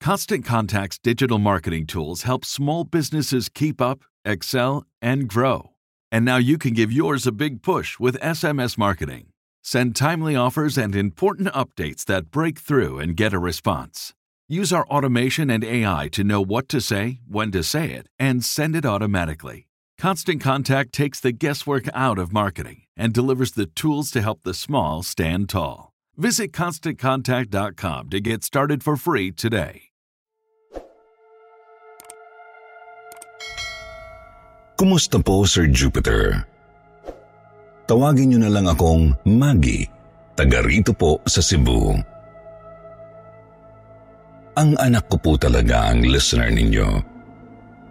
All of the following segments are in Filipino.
Constant Contact's digital marketing tools help small businesses keep up, excel, and grow. And now you can give yours a big push with SMS marketing. Send timely offers and important updates that break through and get a response. Use our automation and AI to know what to say, when to say it, and send it automatically. Constant Contact takes the guesswork out of marketing and delivers the tools to help the small stand tall. Visit constantcontact.com to get started for free today. Kumusta po, Sir Jupiter? Tawagin niyo na lang akong Maggie, taga rito po sa Cebu. Ang anak ko po talaga ang listener ninyo.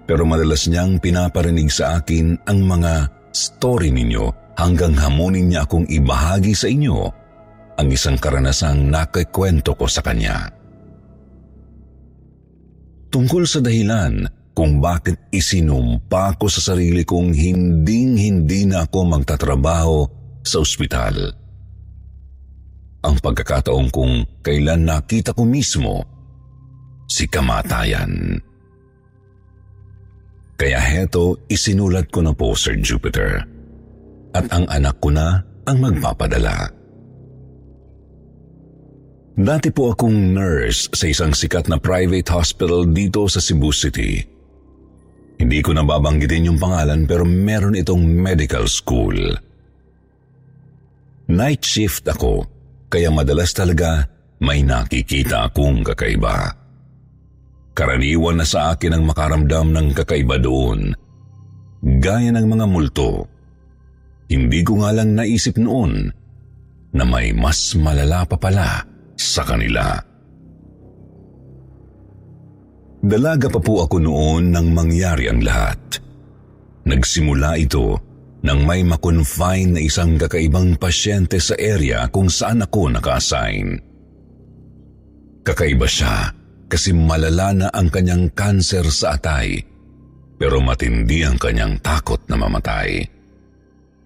Pero madalas niyang pinaparinig sa akin ang mga story ninyo hanggang hamunin niya akong ibahagi sa inyo ang isang karanasang nakikwento ko sa kanya. Tungkol sa dahilan kung bakit isinumpa ko sa sarili kong hinding-hindi na ako magtatrabaho sa ospital. Ang pagkakataon kung kailan nakita ko mismo si kamatayan. Kaya heto isinulat ko na po Sir Jupiter at ang anak ko na ang magpapadala. Dati po akong nurse sa isang sikat na private hospital dito sa Cebu City. Hindi ko nababanggitin yung pangalan pero meron itong medical school. Night shift ako, kaya madalas talaga may nakikita akong kakaiba. Karaniwan na sa akin ang makaramdam ng kakaiba doon. Gaya ng mga multo. Hindi ko nga lang naisip noon na may mas malala pa pala sa kanila. Dalaga pa po ako noon nang mangyari ang lahat. Nagsimula ito nang may makonfine na isang kakaibang pasyente sa area kung saan ako naka-assign. Kakaiba siya kasi malala na ang kanyang kanser sa atay pero matindi ang kanyang takot na mamatay.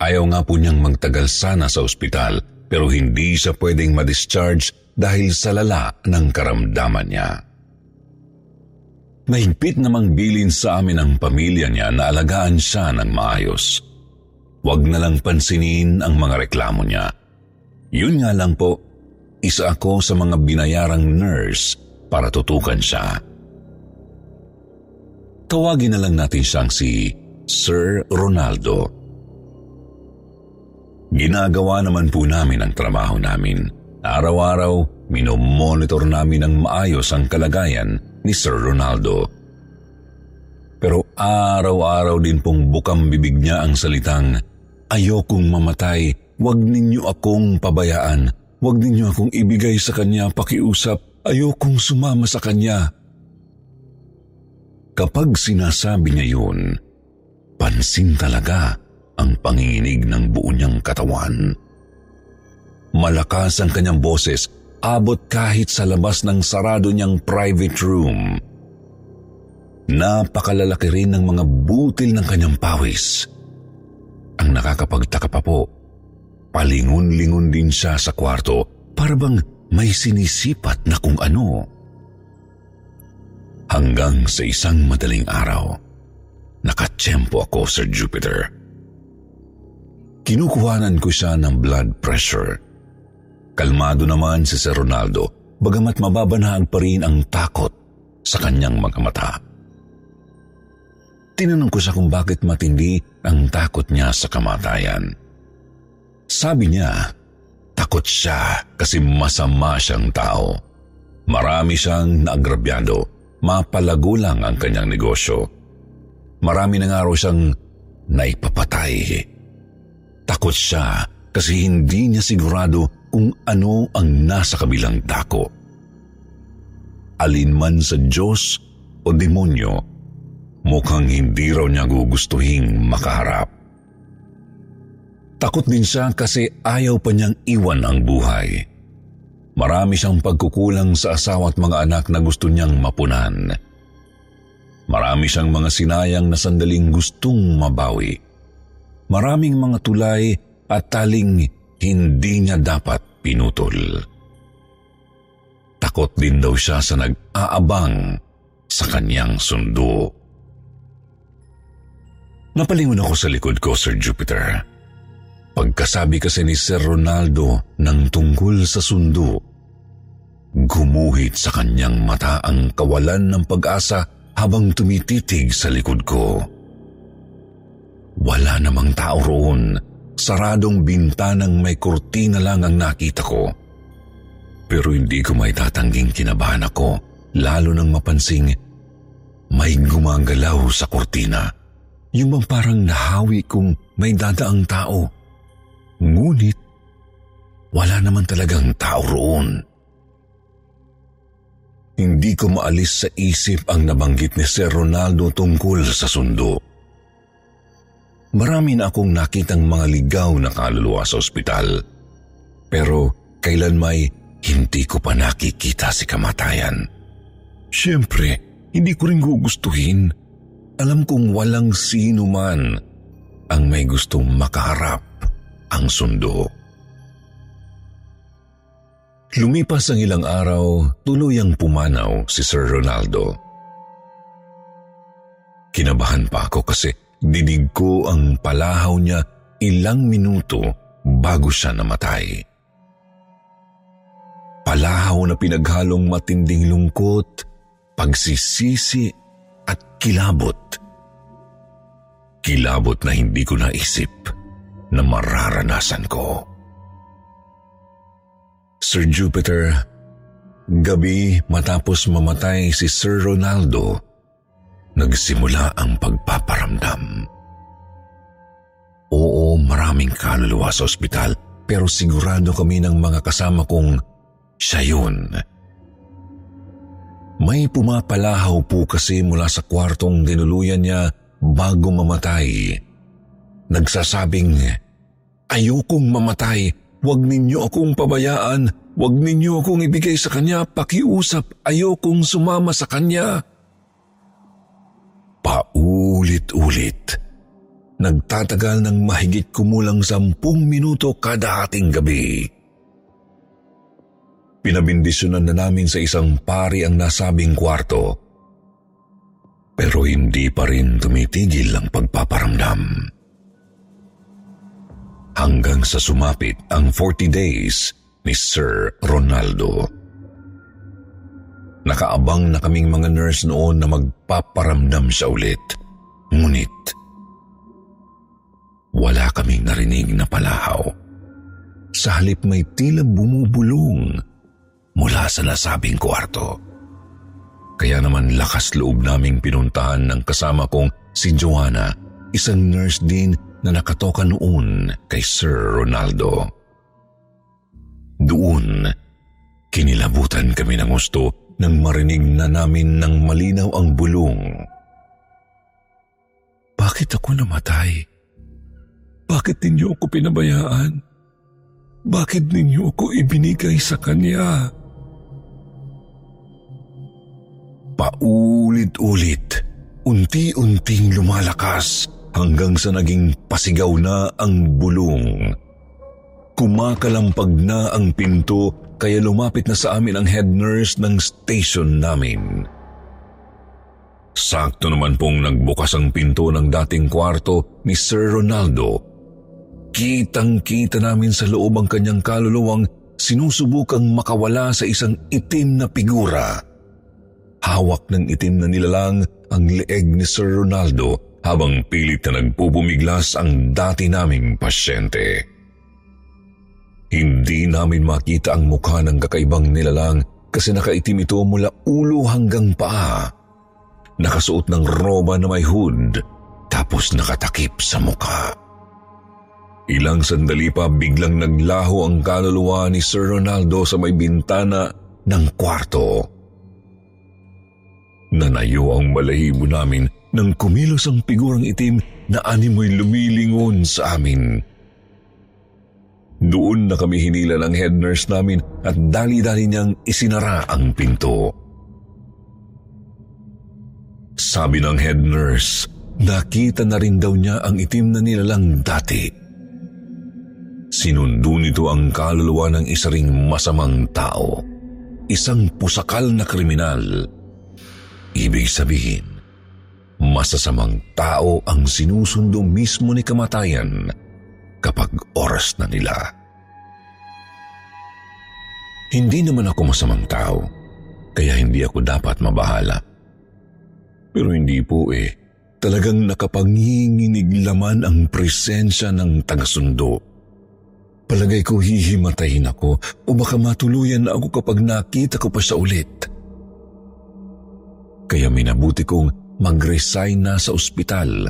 Ayaw nga po niyang magtagal sana sa ospital pero hindi siya pwedeng ma-discharge dahil sa lala ng karamdaman niya. Mahigpit namang bilin sa amin ang pamilya niya na alagaan siya ng maayos. Huwag na lang pansinin ang mga reklamo niya. Yun nga lang po, isa ako sa mga binayarang nurse para tutukan siya. Tawagin na lang natin siyang si Sir Ronaldo. Ginagawa naman po namin ang trabaho namin. Araw-araw, minomonitor namin ng maayos ang kalagayan ni Sir Ronaldo. Pero araw-araw din pong bukang bibig niya ang salitang, Ayokong mamatay, wag ninyo akong pabayaan, wag ninyo akong ibigay sa kanya pakiusap, ayokong sumama sa kanya. Kapag sinasabi niya yun, pansin talaga ang panginginig ng buo niyang katawan. Malakas ang kanyang boses abot kahit sa labas ng sarado niyang private room. Napakalalaki rin ng mga butil ng kanyang pawis. Ang nakakapagtaka pa po, palingon-lingon din siya sa kwarto para bang may sinisipat na kung ano. Hanggang sa isang madaling araw, nakatsyempo ako, Sir Jupiter. Kinukuhanan ko siya ng blood pressure Kalmado naman si Sir Ronaldo, bagamat mababanhaan pa rin ang takot sa kanyang mga mata. Tinanong ko siya kung bakit matindi ang takot niya sa kamatayan. Sabi niya, takot siya kasi masama siyang tao. Marami siyang naagrabyado, mapalago lang ang kanyang negosyo. Marami na nga raw siyang naipapatay. Takot siya kasi hindi niya sigurado kung ano ang nasa kabilang dako. Alinman sa Diyos o demonyo, mukhang hindi raw niya gugustuhing makaharap. Takot din siya kasi ayaw pa niyang iwan ang buhay. Marami siyang pagkukulang sa asawa at mga anak na gusto niyang mapunan. Marami siyang mga sinayang na sandaling gustong mabawi. Maraming mga tulay at taling hindi niya dapat pinutol. Takot din daw siya sa nag-aabang sa kanyang sundo. Napalingon ako sa likod ko, Sir Jupiter. Pagkasabi kasi ni Sir Ronaldo ng tungkol sa sundo, gumuhit sa kanyang mata ang kawalan ng pag-asa habang tumititig sa likod ko. Wala namang tao roon saradong bintanang may kurtina lang ang nakita ko. Pero hindi ko may tatangging kinabahan ako, lalo nang mapansing may gumagalaw sa kurtina. Yung bang parang nahawi kung may dadaang tao. Ngunit, wala naman talagang tao roon. Hindi ko maalis sa isip ang nabanggit ni Sir Ronaldo tungkol sa sundo. Marami na akong nakitang mga ligaw na kaluluwa sa ospital. Pero kailan may hindi ko pa nakikita si kamatayan. Siyempre, hindi ko rin gugustuhin. Alam kong walang sino man ang may gustong makaharap ang sundo. Lumipas ang ilang araw, tuluyang pumanaw si Sir Ronaldo. Kinabahan pa ako kasi Dinig ko ang palahaw niya ilang minuto bago siya namatay. Palahaw na pinaghalong matinding lungkot, pagsisisi at kilabot. Kilabot na hindi ko naisip na mararanasan ko. Sir Jupiter, gabi matapos mamatay si Sir Ronaldo, nagsimula ang pagpaparamdam. Oo, maraming kaluluwa sa ospital pero sigurado kami ng mga kasama kong siya yun. May pumapalahaw po kasi mula sa kwartong dinuluyan niya bago mamatay. Nagsasabing, Ayokong mamatay, huwag ninyo akong pabayaan, huwag ninyo akong ibigay sa kanya, pakiusap, ayokong sumama sa kanya. Paulit-ulit. Nagtatagal ng mahigit kumulang sampung minuto kada ating gabi. Pinabindisyonan na namin sa isang pari ang nasabing kwarto. Pero hindi pa rin tumitigil ang pagpaparamdam. Hanggang sa sumapit ang 40 days ni Sir Ronaldo. Nakaabang na kaming mga nurse noon na magpaparamdam siya ulit. Ngunit, wala kaming narinig na palahaw. Sa halip may tila bumubulong mula sa nasabing kwarto. Kaya naman lakas loob naming pinuntahan ng kasama kong si Joanna, isang nurse din na nakatoka noon kay Sir Ronaldo. Doon, kinilabutan kami ng gusto nang marinig na namin ng malinaw ang bulong. Bakit ako namatay? Bakit ninyo ako pinabayaan? Bakit ninyo ako ibinigay sa kanya? Paulit-ulit, unti-unting lumalakas hanggang sa naging pasigaw na ang bulong. Kumakalampag na ang pinto kaya lumapit na sa amin ang head nurse ng station namin. Sakto naman pong nagbukas ang pinto ng dating kwarto ni Sir Ronaldo. Kitang-kita namin sa loob ang kanyang kaluluwang sinusubukang makawala sa isang itim na figura. Hawak ng itim na nilalang ang leeg ni Sir Ronaldo habang pilit na nagpupumiglas ang dati naming pasyente. Hindi namin makita ang mukha ng kakaibang nilalang kasi nakaitim ito mula ulo hanggang paa. Nakasuot ng roba na may hood tapos nakatakip sa mukha. Ilang sandali pa biglang naglaho ang kaluluwa ni Sir Ronaldo sa may bintana ng kwarto. Nanayo ang balahibo namin nang kumilos ang figurang itim na animoy lumilingon sa amin. Doon na kami hinila ng head nurse namin at dali-dali niyang isinara ang pinto. Sabi ng head nurse, nakita na rin daw niya ang itim na nilalang dati. Sinundo nito ang kaluluwa ng isa ring masamang tao. Isang pusakal na kriminal. Ibig sabihin, masasamang tao ang sinusundo mismo ni kamatayan kapag oras na nila. Hindi naman ako masamang tao, kaya hindi ako dapat mabahala. Pero hindi po eh, talagang nakapanginginig laman ang presensya ng tagasundo Palagay ko hihimatayin ako o baka matuluyan na ako kapag nakita ko pa siya ulit. Kaya minabuti kong mag-resign na sa ospital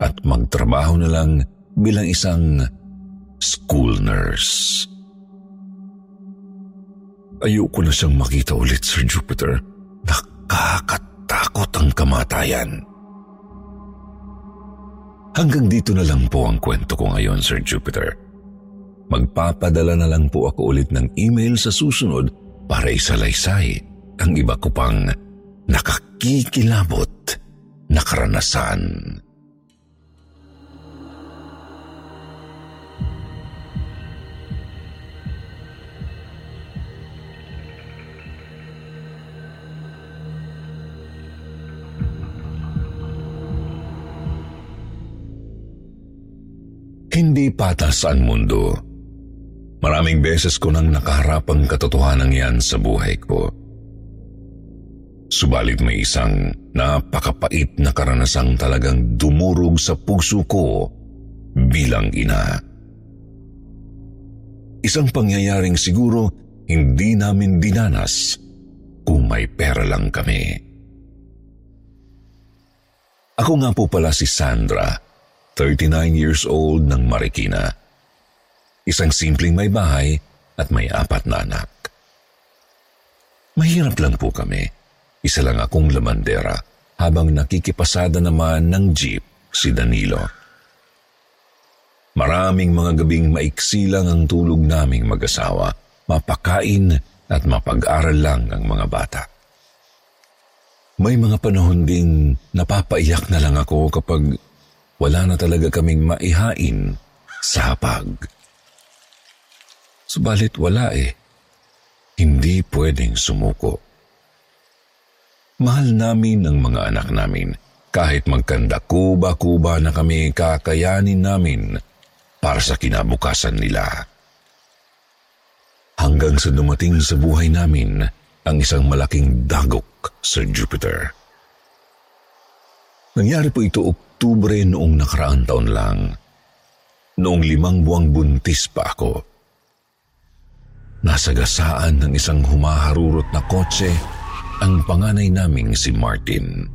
at magtrabaho na lang bilang isang school nurse. Ayoko na siyang makita ulit, Sir Jupiter. Nakakatakot ang kamatayan. Hanggang dito na lang po ang kwento ko ngayon, Sir Jupiter. Magpapadala na lang po ako ulit ng email sa susunod para isalaysay ang iba ko pang nakakikilabot na karanasan. Hindi patas ang mundo Maraming beses ko nang nakaharap ang katotohanan yan sa buhay ko. Subalit may isang napakapait na karanasang talagang dumurog sa puso ko bilang ina. Isang pangyayaring siguro hindi namin dinanas kung may pera lang kami. Ako nga po pala si Sandra, 39 years old ng Marikina. Isang simpleng may bahay at may apat na anak. Mahirap lang po kami. Isa lang akong lamandera habang nakikipasada naman ng jeep si Danilo. Maraming mga gabing maiksi lang ang tulog naming mag-asawa. Mapakain at mapag-aral lang ang mga bata. May mga panahon ding napapaiyak na lang ako kapag wala na talaga kaming maihain sa hapag. Subalit wala eh. Hindi pwedeng sumuko. Mahal namin ang mga anak namin. Kahit magkanda kuba-kuba na kami kakayanin namin para sa kinabukasan nila. Hanggang sa dumating sa buhay namin ang isang malaking dagok sa Jupiter. Nangyari po ito Oktubre noong nakaraang taon lang. Noong limang buwang buntis pa ako nasagasaan ng isang humaharurot na kotse ang panganay naming si Martin.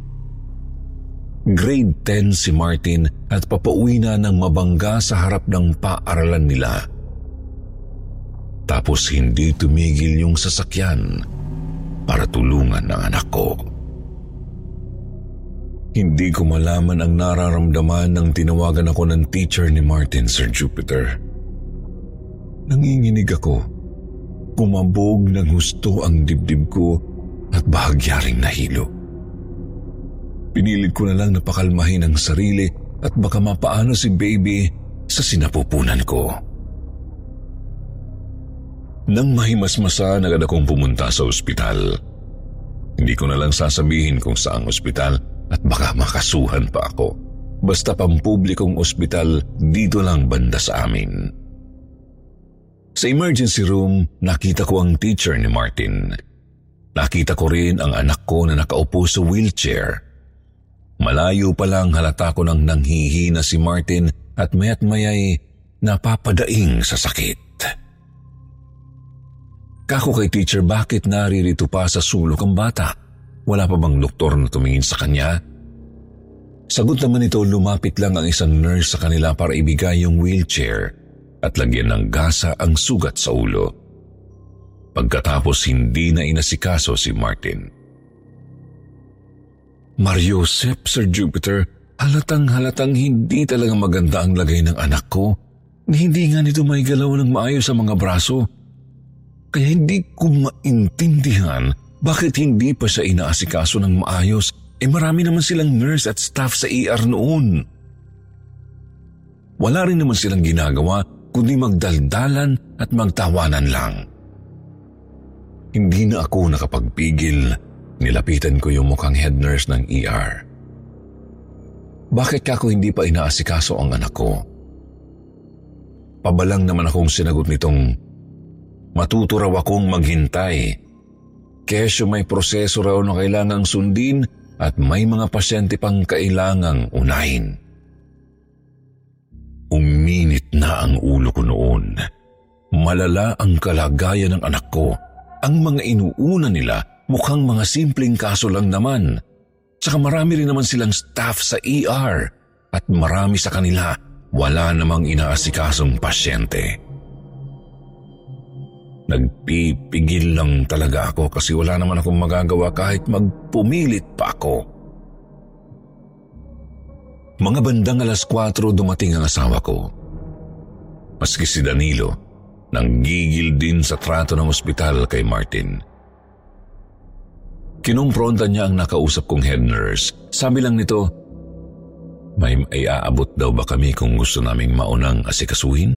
Grade 10 si Martin at papauwi na ng mabangga sa harap ng paaralan nila. Tapos hindi tumigil yung sasakyan para tulungan ng anak ko. Hindi ko malaman ang nararamdaman nang tinawagan ako ng teacher ni Martin, Sir Jupiter. Nanginginig ako Kumabog ng husto ang dibdib ko at bahagyaring nahilo. Pinilit ko na lang napakalmahin ang sarili at baka mapaano si baby sa sinapupunan ko. Nang mahimasmasa, agad akong pumunta sa ospital. Hindi ko na lang sasabihin kung saang ospital at baka makasuhan pa ako. Basta pampublikong ospital dito lang banda sa amin. Sa emergency room, nakita ko ang teacher ni Martin. Nakita ko rin ang anak ko na nakaupo sa wheelchair. Malayo pa lang halata ko nang nanghihina si Martin at mayat mayay napapadaing sa sakit. Kako kay teacher bakit naririto pa sa sulok ang bata? Wala pa bang doktor na tumingin sa kanya? Sagot naman ito, lumapit lang ang isang nurse sa kanila para ibigay yung wheelchair at lagyan ng gasa ang sugat sa ulo. Pagkatapos hindi na inasikaso si Martin. Mario Sep, Sir Jupiter, halatang halatang hindi talaga maganda ang lagay ng anak ko hindi nga nito may galaw ng maayos sa mga braso. Kaya hindi ko maintindihan bakit hindi pa siya inaasikaso ng maayos eh marami naman silang nurse at staff sa ER noon. Wala rin naman silang ginagawa kundi magdaldalan at magtawanan lang. Hindi na ako nakapagpigil. Nilapitan ko yung mukhang head nurse ng ER. Bakit ako hindi pa inaasikaso ang anak ko? Pabalang naman akong sinagot nitong matuto raw akong maghintay. Kesyo may proseso raw na kailangang sundin at may mga pasyente pang kailangang unahin. Uminit na ang ulo ko noon. Malala ang kalagayan ng anak ko. Ang mga inuuna nila mukhang mga simpleng kaso lang naman. Saka marami rin naman silang staff sa ER at marami sa kanila wala namang inaasikasong pasyente. Nagpipigil lang talaga ako kasi wala naman akong magagawa kahit magpumilit pa ako. Mga bandang alas 4 dumating ang asawa ko. Maski si Danilo, nanggigil din sa trato ng ospital kay Martin. Kinumpronta niya ang nakausap kong head nurse. Sabi lang nito, may iaabot daw ba kami kung gusto naming maunang asikasuhin?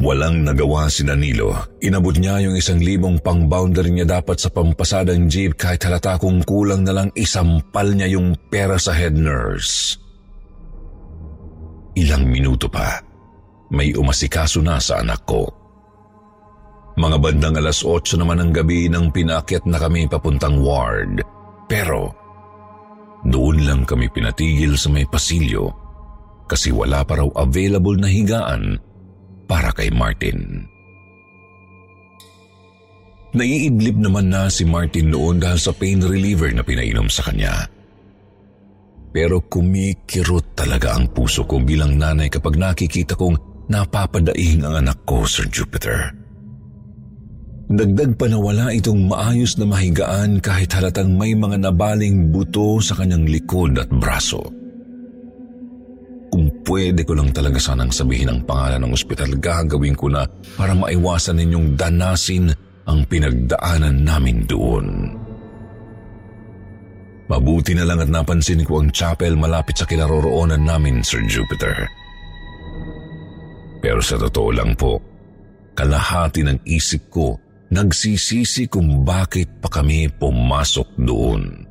Walang nagawa si Danilo. Inabot niya yung isang libong pang-boundary niya dapat sa pampasadang jeep kahit halata kung kulang na lang isampal niya yung pera sa head nurse. Ilang minuto pa, may umasikaso na sa anak ko. Mga bandang alas 8 naman ng gabi nang pinakyat na kami papuntang ward. Pero, doon lang kami pinatigil sa may pasilyo kasi wala pa raw available na higaan para kay Martin. Naiidlip naman na si Martin noon dahil sa pain reliever na pinainom sa kanya. Pero kumikirot talaga ang puso ko bilang nanay kapag nakikita kong napapadaing ang anak ko, Sir Jupiter. Dagdag pa na wala itong maayos na mahigaan kahit halatang may mga nabaling buto sa kanyang likod at braso. Pwede ko lang talaga sanang sabihin ang pangalan ng ospital, gagawin ko na para maiwasan ninyong danasin ang pinagdaanan namin doon. Mabuti na lang at napansin ko ang chapel malapit sa kinaroroonan namin, Sir Jupiter. Pero sa totoo lang po, kalahati ng isip ko nagsisisi kung bakit pa kami pumasok doon.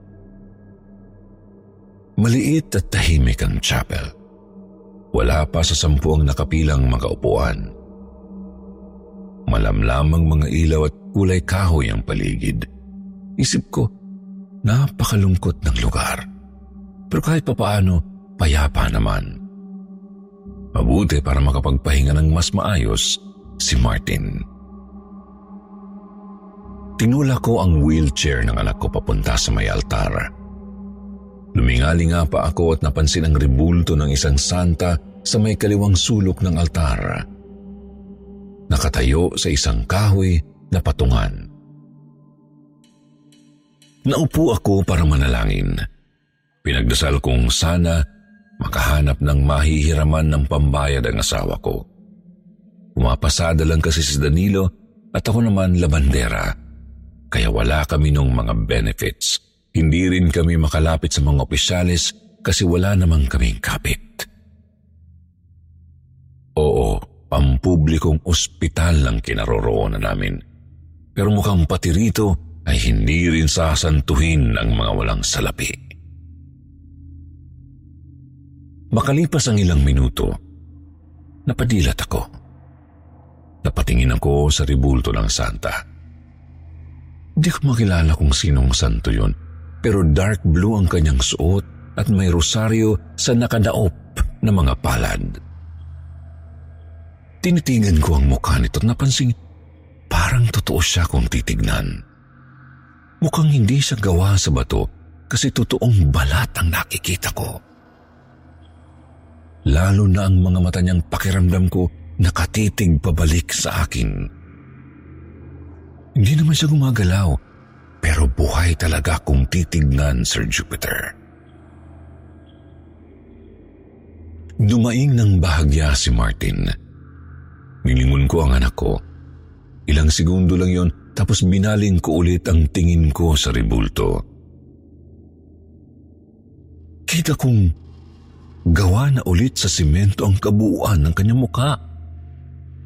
Maliit at tahimik ang chapel. Wala pa sa sampu ang nakapilang mga upuan. Malamlamang mga ilaw at kulay kahoy ang paligid. Isip ko, napakalungkot ng lugar. Pero kahit papaano, payapa naman. Mabuti para makapagpahinga ng mas maayos si Martin. Tinula ko ang wheelchair ng anak ko papunta sa may altar. Lumingali nga pa ako at napansin ang ribulto ng isang santa sa may kaliwang sulok ng altar. Nakatayo sa isang kahoy na patungan. Naupo ako para manalangin. Pinagdasal kong sana makahanap ng mahihiraman ng pambayad ang asawa ko. Pumapasada lang kasi si Danilo at ako naman labandera. Kaya wala kami nung mga benefits. Hindi rin kami makalapit sa mga opisyalis kasi wala namang kaming kapit. Oo, pampublikong ospital lang kinaroroonan namin. Pero mukhang pati rito ay hindi rin sasantuhin ang mga walang salapi. Makalipas ang ilang minuto, napadilat ako. Napatingin ako sa ribulto ng santa. Hindi ko makilala kung sinong santo yun, pero dark blue ang kanyang suot at may rosaryo sa nakadaop na mga palad. Tinitigan ko ang mukha nito at napansing parang totoo siya kung titignan. Mukhang hindi siya gawa sa bato kasi totoong balat ang nakikita ko. Lalo na ang mga mata niyang pakiramdam ko nakatitig pabalik sa akin. Hindi naman siya gumagalaw, pero buhay talaga kung titignan, Sir Jupiter. Dumaing ng bahagya si Martin. Nilingon ko ang anak ko. Ilang segundo lang yon tapos binaling ko ulit ang tingin ko sa ribulto. Kita kong gawa na ulit sa simento ang kabuuan ng kanyang mukha.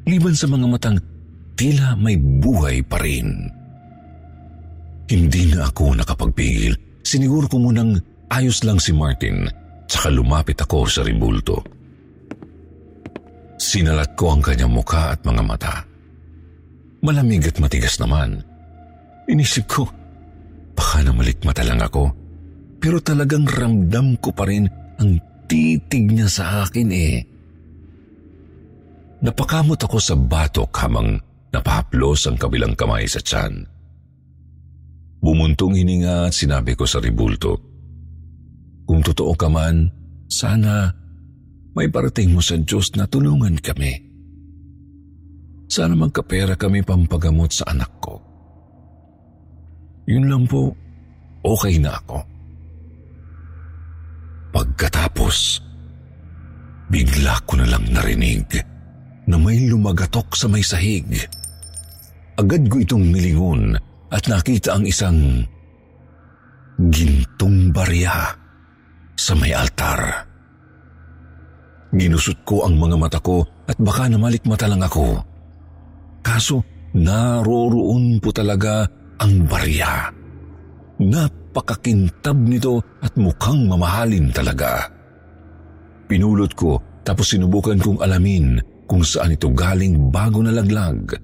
Liban sa mga matang tila may buhay pa rin. Hindi na ako nakapagpigil. Siniguro ko munang ayos lang si Martin, saka lumapit ako sa ribulto. Sinalat ko ang kanyang mukha at mga mata. Malamig at matigas naman. Inisip ko, baka na malikmata lang ako. Pero talagang ramdam ko pa rin ang titig niya sa akin eh. Napakamot ako sa batok habang napahaplos ang kabilang kamay sa tiyan. Bumuntong hininga at sinabi ko sa ribulto, Kung totoo ka man, sana may parating mo sa Diyos na tulungan kami. Sana magkapera kami pampagamot sa anak ko. Yun lang po, okay na ako. Pagkatapos, bigla ko na lang narinig na may lumagatok sa may sahig. Agad ko itong nilingon at nakita ang isang gintong barya sa may altar. Ginusot ko ang mga mata ko at baka namalikmata lang ako. Kaso naroroon po talaga ang barya. Nap napakakintab nito at mukhang mamahalin talaga. Pinulot ko tapos sinubukan kong alamin kung saan ito galing bago nalaglag.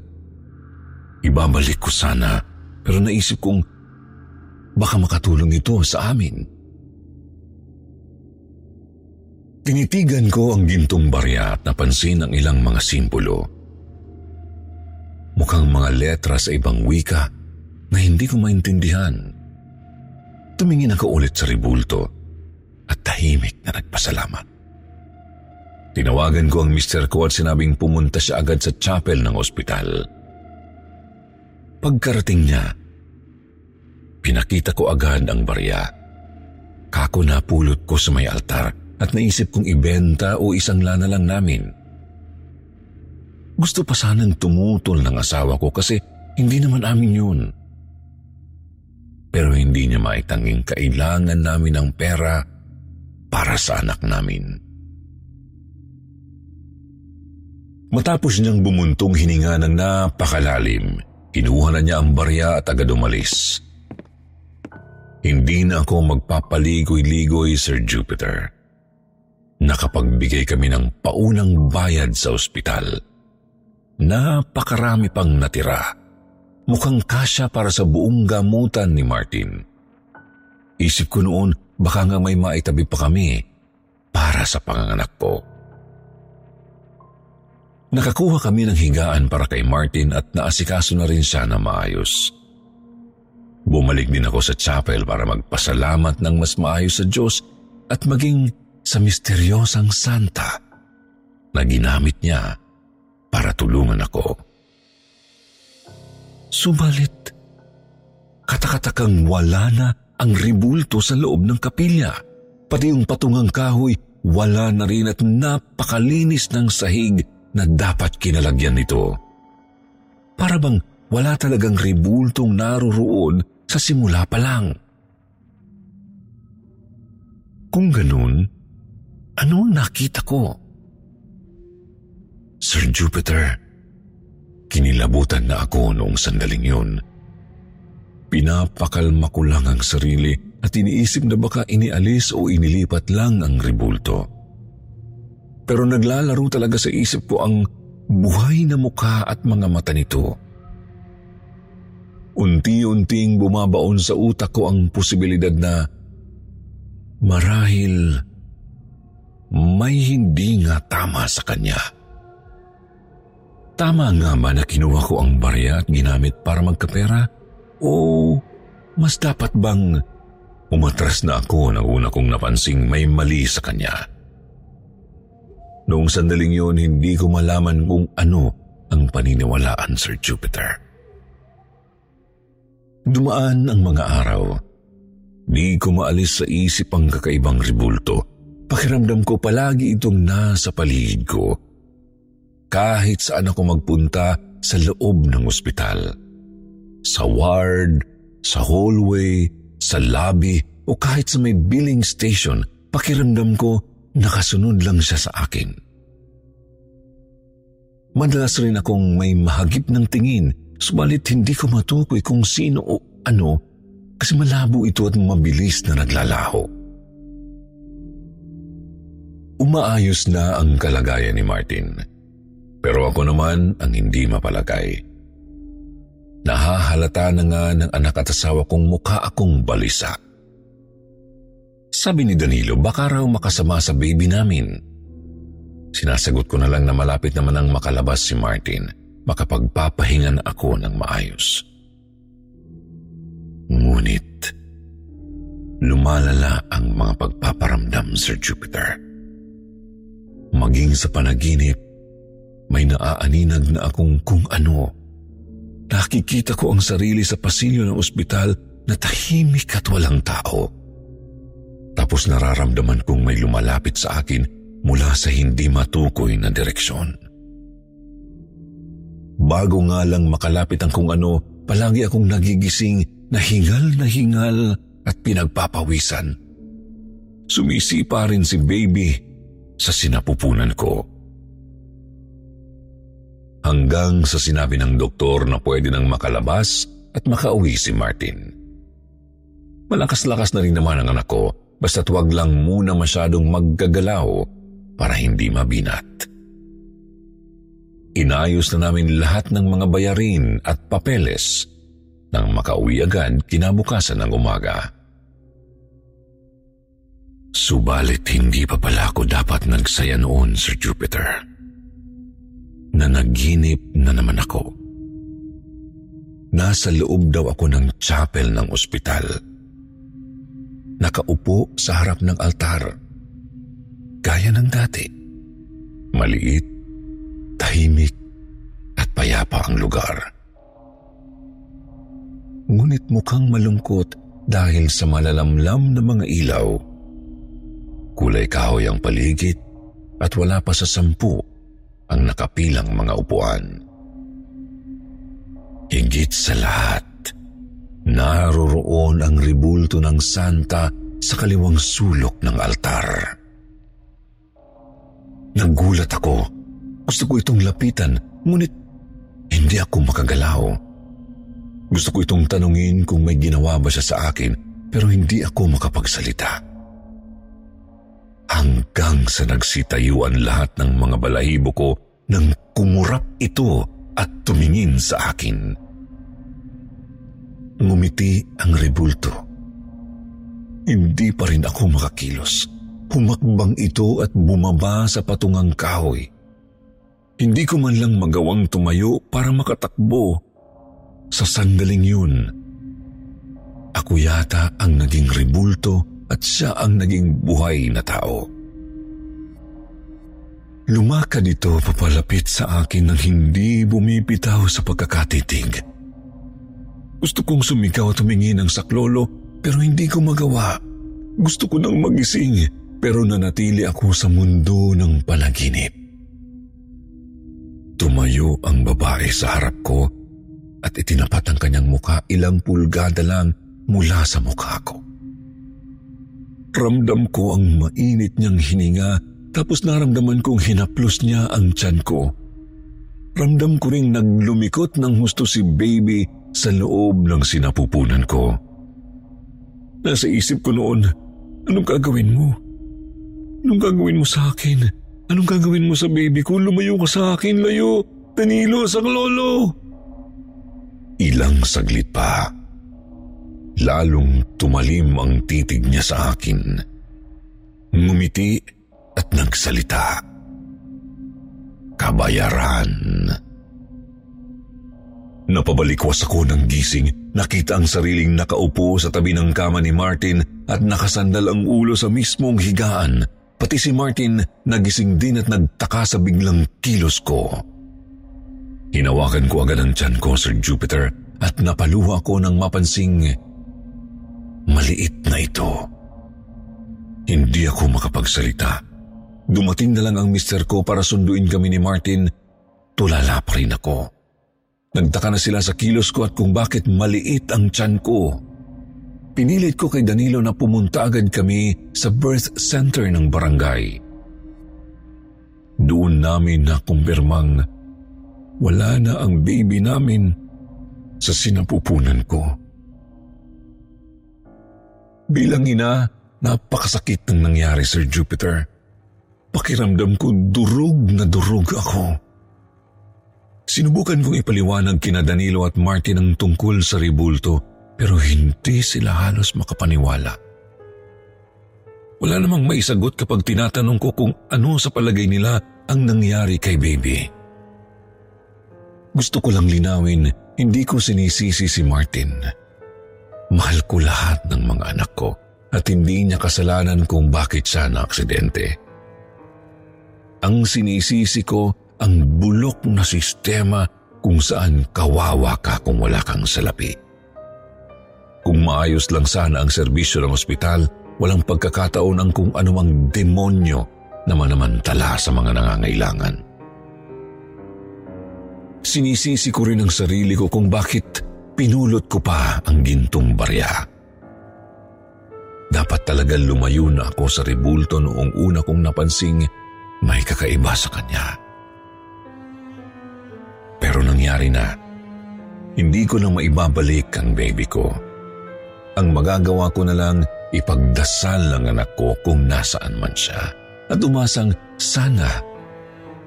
Ibabalik ko sana pero naisip kong baka makatulong ito sa amin. Tinitigan ko ang gintong barya at napansin ang ilang mga simbolo. Mukhang mga letra sa ibang wika na hindi ko maintindihan. Tumingin ako ulit sa ribulto at tahimik na nagpasalamat. Tinawagan ko ang mister ko at sinabing pumunta siya agad sa chapel ng ospital. Pagkarating niya, pinakita ko agad ang barya. Kako na pulot ko sa may altar at naisip kong ibenta o isang lana lang namin. Gusto pa sanang tumutol ng asawa ko kasi hindi naman amin yun pero hindi niya maitanging kailangan namin ng pera para sa anak namin. Matapos niyang bumuntong hininga ng napakalalim, kinuha na niya ang barya at agad umalis. Hindi na ako magpapaligoy-ligoy, Sir Jupiter. Nakapagbigay kami ng paunang bayad sa ospital. Napakarami pang natira mukhang kasya para sa buong gamutan ni Martin. Isip ko noon, baka nga may maitabi pa kami para sa panganganak ko. Nakakuha kami ng higaan para kay Martin at naasikaso na rin siya na maayos. Bumalik din ako sa chapel para magpasalamat ng mas maayos sa Diyos at maging sa misteryosang santa na ginamit niya para tulungan ako. Subalit, katakatakang wala na ang ribulto sa loob ng kapilya. Pati yung patungang kahoy, wala na rin at napakalinis ng sahig na dapat kinalagyan nito. Para bang wala talagang ribultong naruroon sa simula pa lang. Kung ganun, ano ang nakita ko? Sir Jupiter, kinilabutan na ako noong sandaling yun. Pinapakalma ko lang ang sarili at iniisip na baka inialis o inilipat lang ang ribulto. Pero naglalaro talaga sa isip ko ang buhay na mukha at mga mata nito. Unti-unting bumabaon sa utak ko ang posibilidad na marahil may hindi nga tama sa kanya. Tama nga ba na kinuha ko ang barya at ginamit para magkapera? O mas dapat bang umatras na ako nang una kong napansing may mali sa kanya? Noong sandaling yun, hindi ko malaman kung ano ang paniniwalaan, Sir Jupiter. Dumaan ang mga araw. Di ko maalis sa isip ang kakaibang ribulto. Pakiramdam ko palagi itong nasa paligid ko. Kahit saan ako magpunta sa loob ng ospital sa ward, sa hallway, sa lobby o kahit sa may billing station, pakiramdam ko nakasunod lang siya sa akin. Madalas rin akong may mahagip ng tingin, subalit hindi ko matukoy kung sino o ano kasi malabo ito at mabilis na naglalaho. Umaayos na ang kalagayan ni Martin, pero ako naman ang hindi mapalagay. Nahahalata na nga ng anak at asawa kong mukha akong balisa. Sabi ni Danilo, baka raw makasama sa baby namin. Sinasagot ko na lang na malapit naman ang makalabas si Martin. Makapagpapahinga na ako ng maayos. Ngunit, lumalala ang mga pagpaparamdam, Sir Jupiter. Maging sa panaginip, may naaaninag na akong kung ano Nakikita ko ang sarili sa pasilyo ng ospital na tahimik at walang tao. Tapos nararamdaman kong may lumalapit sa akin mula sa hindi matukoy na direksyon. Bago nga lang makalapit ang kung ano, palagi akong nagigising na hingal na hingal at pinagpapawisan. Sumisipa rin si baby sa sinapupunan ko. Hanggang sa sinabi ng doktor na pwede nang makalabas at makauwi si Martin. Malakas-lakas na rin naman ang anak ko, basta't wag lang muna masyadong maggagalaw para hindi mabinat. Inayos na namin lahat ng mga bayarin at papeles nang makauwi agad kinabukasan ng umaga. Subalit hindi pa pala ako dapat nagsaya noon, Sir Jupiter na naginip na naman ako. Nasa loob daw ako ng chapel ng ospital. Nakaupo sa harap ng altar. Gaya ng dati. Maliit, tahimik, at payapa ang lugar. Ngunit mukhang malungkot dahil sa malalamlam na mga ilaw. Kulay kahoy ang paligid at wala pa sa sampu ang nakapilang mga upuan. Higit sa lahat, naroroon ang ribulto ng santa sa kaliwang sulok ng altar. Nagulat ako. Gusto ko itong lapitan, ngunit hindi ako makagalaw. Gusto ko itong tanungin kung may ginawa ba siya sa akin, pero hindi ako makapagsalita hanggang sa nagsitayuan lahat ng mga balahibo ko nang kumurap ito at tumingin sa akin. Ngumiti ang rebulto. Hindi pa rin ako makakilos. Humakbang ito at bumaba sa patungang kahoy. Hindi ko man lang magawang tumayo para makatakbo. Sa sandaling yun, ako yata ang naging rebulto at siya ang naging buhay na tao. Lumakad ito papalapit sa akin nang hindi bumibitaw sa pagkakatitig. Gusto kong sumigaw at humingi ng saklolo pero hindi ko magawa. Gusto ko nang magising pero nanatili ako sa mundo ng panaginip. Tumayo ang babae sa harap ko at itinapat ang kanyang muka ilang pulgada lang mula sa mukha ko. Ramdam ko ang mainit niyang hininga tapos naramdaman kong hinaplos niya ang tiyan ko. Ramdam ko ring naglumikot ng husto si baby sa loob ng sinapupunan ko. Nasa isip ko noon, anong gagawin mo? Anong gagawin mo sa akin? Anong gagawin mo sa baby ko? Lumayo ka sa akin, layo! Danilo, sang lolo! Ilang saglit pa. Lalong tumalim ang titig niya sa akin. Ngumiti at nagsalita. Kabayaran. Napabalikwas ako ng gising. Nakita ang sariling nakaupo sa tabi ng kama ni Martin at nakasandal ang ulo sa mismong higaan. Pati si Martin nagising din at nagtaka sa biglang kilos ko. Hinawakan ko agad ang tiyan ko, Sir Jupiter, at napaluha ko ng mapansing maliit na ito. Hindi ako makapagsalita. Dumating na lang ang mister ko para sunduin kami ni Martin. Tulala pa rin ako. Nagtaka na sila sa kilos ko at kung bakit maliit ang tiyan ko. Pinilit ko kay Danilo na pumunta agad kami sa birth center ng barangay. Doon namin nakumpirmang wala na ang baby namin sa sinapupunan ko. Bilang ina, napakasakit ng nangyari, Sir Jupiter. Pakiramdam ko durog na durog ako. Sinubukan kong ipaliwanag kina Danilo at Martin ang tungkol sa ribulto pero hindi sila halos makapaniwala. Wala namang maisagot kapag tinatanong ko kung ano sa palagay nila ang nangyari kay baby. Gusto ko lang linawin, hindi ko sinisisi si Martin. Mahal ko lahat ng mga anak ko at hindi niya kasalanan kung bakit siya na aksidente. Ang sinisisi ko ang bulok na sistema kung saan kawawa ka kung wala kang salapi. Kung maayos lang sana ang serbisyo ng ospital, walang pagkakataon ang kung anumang demonyo na manamantala sa mga nangangailangan. Sinisisi ko rin ang sarili ko kung bakit pinulot ko pa ang gintong barya. Dapat talaga lumayo na ako sa ribulto noong una kong napansing may kakaiba sa kanya. Pero nangyari na. Hindi ko na maibabalik ang baby ko. Ang magagawa ko na lang ipagdasal ang anak ko kung nasaan man siya at umasang sana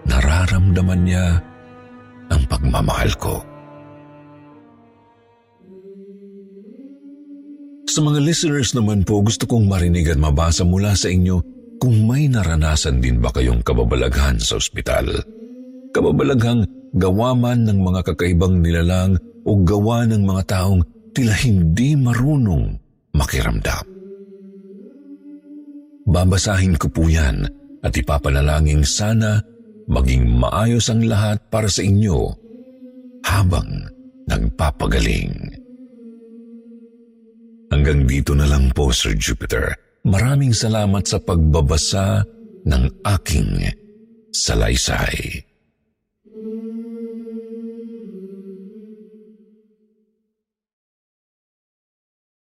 nararamdaman niya ang pagmamahal ko. Sa mga listeners naman po, gusto kong marinig at mabasa mula sa inyo kung may naranasan din ba kayong kababalaghan sa ospital. Kababalaghang gawa man ng mga kakaibang nilalang o gawa ng mga taong tila hindi marunong makiramdam. Babasahin ko po yan at ipapanalangin sana maging maayos ang lahat para sa inyo habang nagpapagaling. Hanggang dito na lang po, Sir Jupiter. Maraming salamat sa pagbabasa ng aking salaysay.